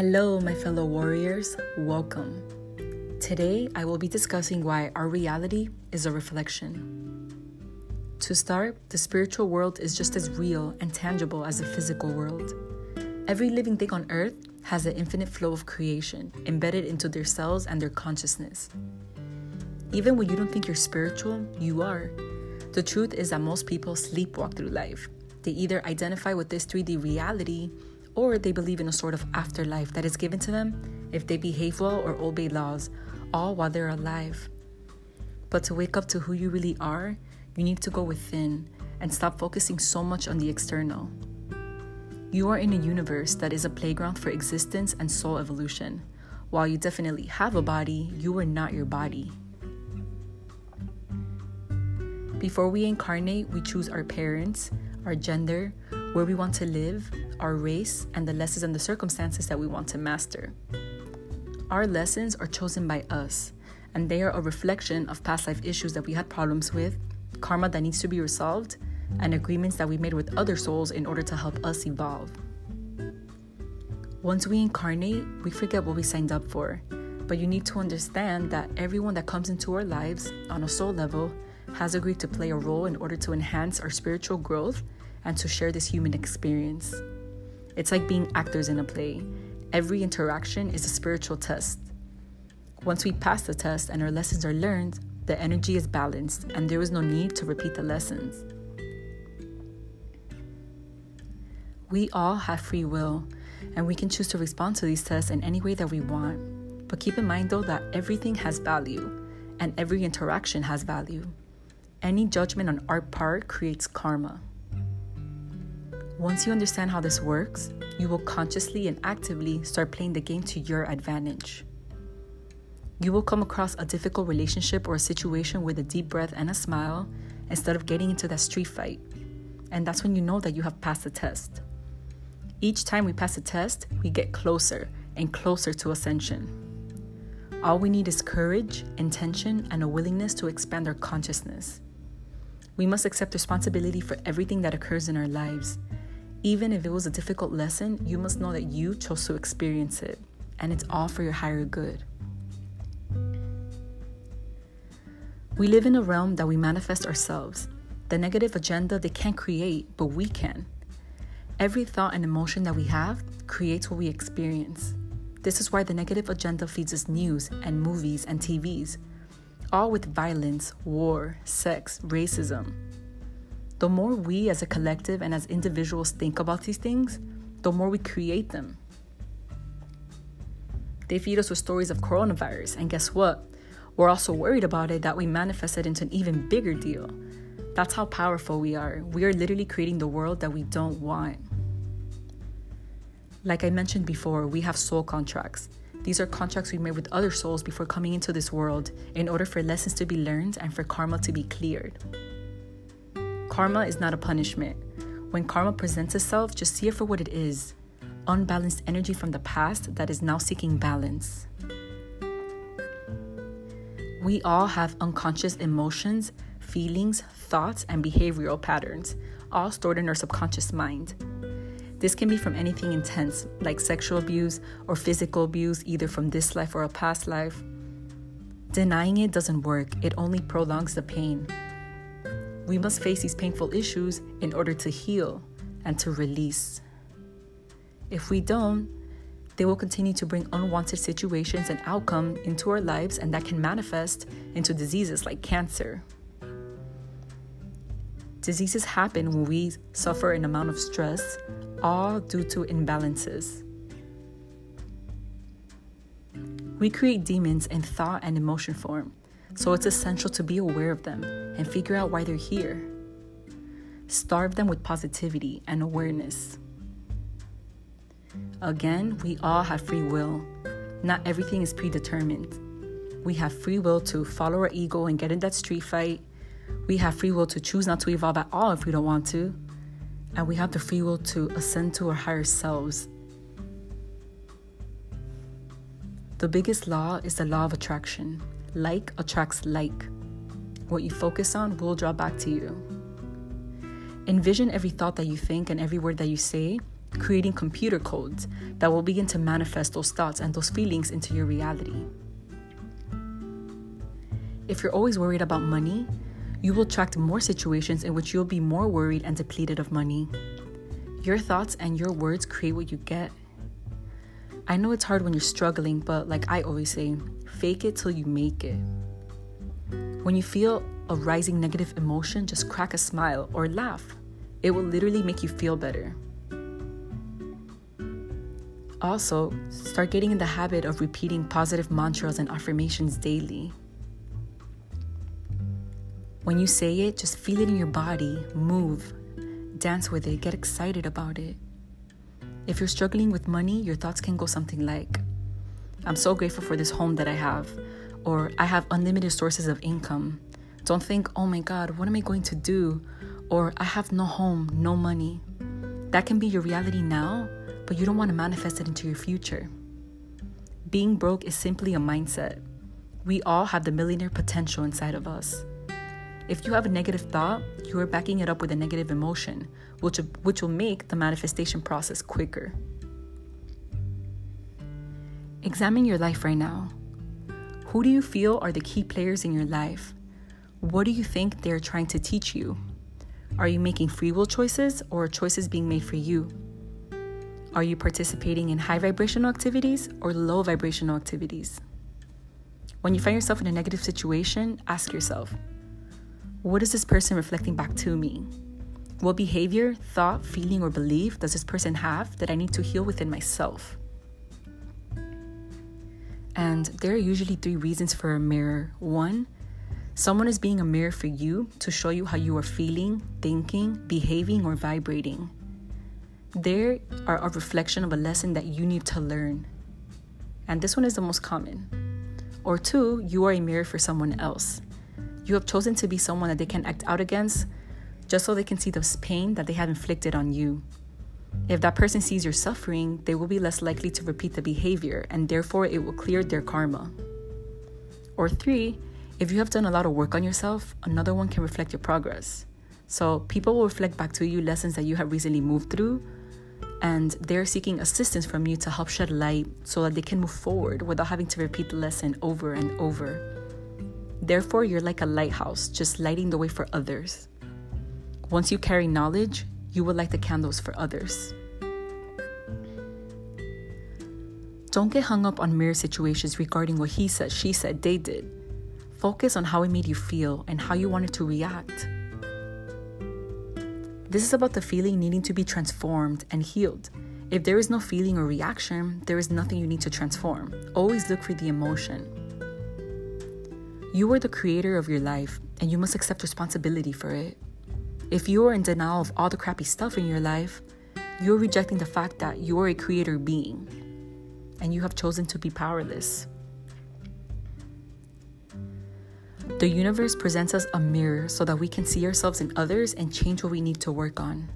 Hello, my fellow warriors. Welcome. Today, I will be discussing why our reality is a reflection. To start, the spiritual world is just as real and tangible as the physical world. Every living thing on earth has an infinite flow of creation embedded into their cells and their consciousness. Even when you don't think you're spiritual, you are. The truth is that most people sleepwalk through life. They either identify with this 3D reality or they believe in a sort of afterlife that is given to them if they behave well or obey laws, all while they're alive. But to wake up to who you really are, you need to go within and stop focusing so much on the external. You are in a universe that is a playground for existence and soul evolution. While you definitely have a body, you are not your body. Before we incarnate, we choose our parents, our gender, where we want to live, our race, and the lessons and the circumstances that we want to master. Our lessons are chosen by us, and they are a reflection of past life issues that we had problems with, karma that needs to be resolved, and agreements that we made with other souls in order to help us evolve. Once we incarnate, we forget what we signed up for, but you need to understand that everyone that comes into our lives on a soul level has agreed to play a role in order to enhance our spiritual growth and to share this human experience. It's like being actors in a play. Every interaction is a spiritual test. Once we pass the test and our lessons are learned, the energy is balanced and there is no need to repeat the lessons. We all have free will, and we can choose to respond to these tests in any way that we want. But keep in mind though that everything has value, and every interaction has value. Any judgment on our part creates karma. Once you understand how this works, you will consciously and actively start playing the game to your advantage. You will come across a difficult relationship or a situation with a deep breath and a smile instead of getting into that street fight. And that's when you know that you have passed the test. Each time we pass a test, we get closer and closer to ascension. All we need is courage, intention, and a willingness to expand our consciousness. We must accept responsibility for everything that occurs in our lives even if it was a difficult lesson, you must know that you chose to experience it, and it's all for your higher good. We live in a realm that we manifest ourselves. The negative agenda they can't create, but we can. Every thought and emotion that we have creates what we experience. This is why the negative agenda feeds us news and movies and TVs, all with violence, war, sex, racism, the more we as a collective and as individuals think about these things, the more we create them. They feed us with stories of coronavirus, and guess what? We're also worried about it that we manifest it into an even bigger deal. That's how powerful we are. We are literally creating the world that we don't want. Like I mentioned before, we have soul contracts. These are contracts we made with other souls before coming into this world in order for lessons to be learned and for karma to be cleared. Karma is not a punishment. When karma presents itself, just see it for what it is unbalanced energy from the past that is now seeking balance. We all have unconscious emotions, feelings, thoughts, and behavioral patterns, all stored in our subconscious mind. This can be from anything intense, like sexual abuse or physical abuse, either from this life or a past life. Denying it doesn't work, it only prolongs the pain. We must face these painful issues in order to heal and to release. If we don't, they will continue to bring unwanted situations and outcome into our lives and that can manifest into diseases like cancer. Diseases happen when we suffer an amount of stress, all due to imbalances. We create demons in thought and emotion form, so it's essential to be aware of them and figure out why they're here. Starve them with positivity and awareness. Again, we all have free will. Not everything is predetermined. We have free will to follow our ego and get in that street fight. We have free will to choose not to evolve at all if we don't want to. And we have the free will to ascend to our higher selves. The biggest law is the law of attraction. Like attracts like. What you focus on will draw back to you. Envision every thought that you think and every word that you say creating computer codes that will begin to manifest those thoughts and those feelings into your reality. If you're always worried about money, you will attract more situations in which you'll be more worried and depleted of money. Your thoughts and your words create what you get. I know it's hard when you're struggling, but like I always say, fake it till you make it. When you feel a rising negative emotion, just crack a smile or laugh. It will literally make you feel better. Also, start getting in the habit of repeating positive mantras and affirmations daily. When you say it, just feel it in your body, move, dance with it, get excited about it. If you're struggling with money, your thoughts can go something like I'm so grateful for this home that I have, or I have unlimited sources of income. Don't think, oh my God, what am I going to do? Or I have no home, no money. That can be your reality now, but you don't want to manifest it into your future. Being broke is simply a mindset. We all have the millionaire potential inside of us. If you have a negative thought, you are backing it up with a negative emotion, which, which will make the manifestation process quicker. Examine your life right now. Who do you feel are the key players in your life? What do you think they're trying to teach you? Are you making free will choices or are choices being made for you? Are you participating in high vibrational activities or low vibrational activities? When you find yourself in a negative situation, ask yourself what is this person reflecting back to me? What behavior, thought, feeling, or belief does this person have that I need to heal within myself? And there are usually three reasons for a mirror. One, someone is being a mirror for you to show you how you are feeling, thinking, behaving, or vibrating. They are a reflection of a lesson that you need to learn. And this one is the most common. Or two, you are a mirror for someone else. You have chosen to be someone that they can act out against just so they can see the pain that they have inflicted on you. If that person sees your suffering, they will be less likely to repeat the behavior and therefore it will clear their karma. Or three, if you have done a lot of work on yourself, another one can reflect your progress. So people will reflect back to you lessons that you have recently moved through, and they're seeking assistance from you to help shed light so that they can move forward without having to repeat the lesson over and over. Therefore, you're like a lighthouse, just lighting the way for others. Once you carry knowledge, you will light the candles for others. Don't get hung up on mirror situations regarding what he said, she said, they did. Focus on how it made you feel and how you wanted to react. This is about the feeling needing to be transformed and healed. If there is no feeling or reaction, there is nothing you need to transform. Always look for the emotion. You are the creator of your life, and you must accept responsibility for it. If you are in denial of all the crappy stuff in your life, you're rejecting the fact that you are a creator being, and you have chosen to be powerless. The universe presents us a mirror so that we can see ourselves in others and change what we need to work on.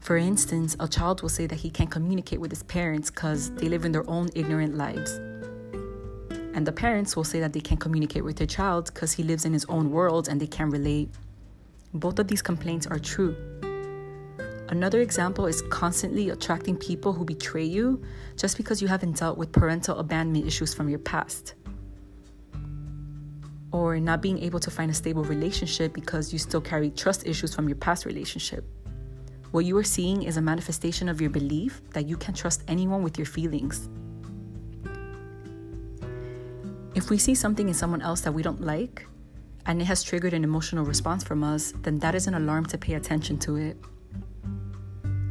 For instance, a child will say that he can't communicate with his parents because they live in their own ignorant lives. And the parents will say that they can't communicate with their child because he lives in his own world and they can't relate. Both of these complaints are true. Another example is constantly attracting people who betray you just because you haven't dealt with parental abandonment issues from your past. Or not being able to find a stable relationship because you still carry trust issues from your past relationship. What you are seeing is a manifestation of your belief that you can trust anyone with your feelings. If we see something in someone else that we don't like, and it has triggered an emotional response from us, then that is an alarm to pay attention to it.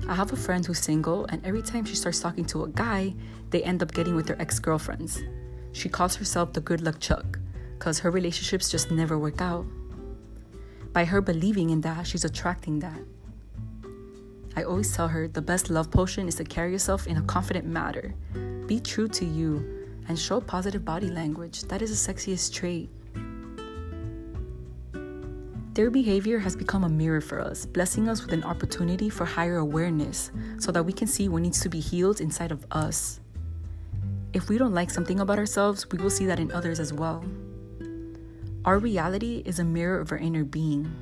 I have a friend who's single, and every time she starts talking to a guy, they end up getting with their ex girlfriends. She calls herself the good luck Chuck, because her relationships just never work out. By her believing in that, she's attracting that. I always tell her the best love potion is to carry yourself in a confident manner. Be true to you and show positive body language. That is the sexiest trait. Their behavior has become a mirror for us, blessing us with an opportunity for higher awareness so that we can see what needs to be healed inside of us. If we don't like something about ourselves, we will see that in others as well. Our reality is a mirror of our inner being.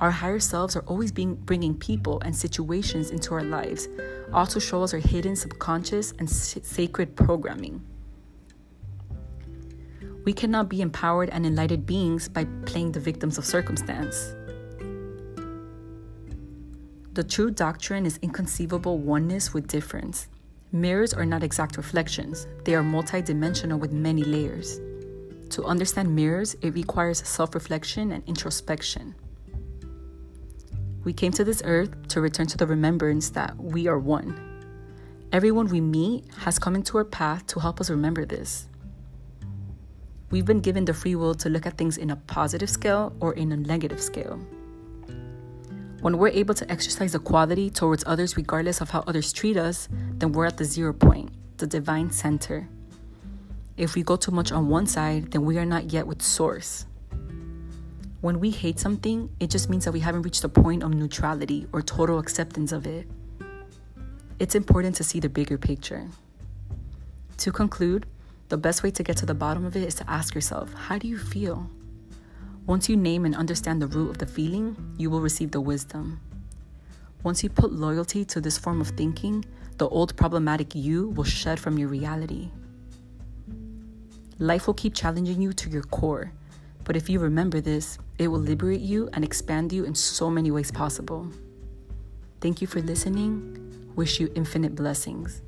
Our higher selves are always being bringing people and situations into our lives, also show us our hidden subconscious and sacred programming. We cannot be empowered and enlightened beings by playing the victims of circumstance. The true doctrine is inconceivable oneness with difference. Mirrors are not exact reflections, they are multidimensional with many layers. To understand mirrors, it requires self reflection and introspection. We came to this earth to return to the remembrance that we are one. Everyone we meet has come into our path to help us remember this. We've been given the free will to look at things in a positive scale or in a negative scale. When we're able to exercise equality towards others regardless of how others treat us, then we're at the zero point, the divine center. If we go too much on one side, then we are not yet with Source. When we hate something, it just means that we haven't reached a point of neutrality or total acceptance of it. It's important to see the bigger picture. To conclude, the best way to get to the bottom of it is to ask yourself, how do you feel? Once you name and understand the root of the feeling, you will receive the wisdom. Once you put loyalty to this form of thinking, the old problematic you will shed from your reality. Life will keep challenging you to your core, but if you remember this, it will liberate you and expand you in so many ways possible. Thank you for listening. Wish you infinite blessings.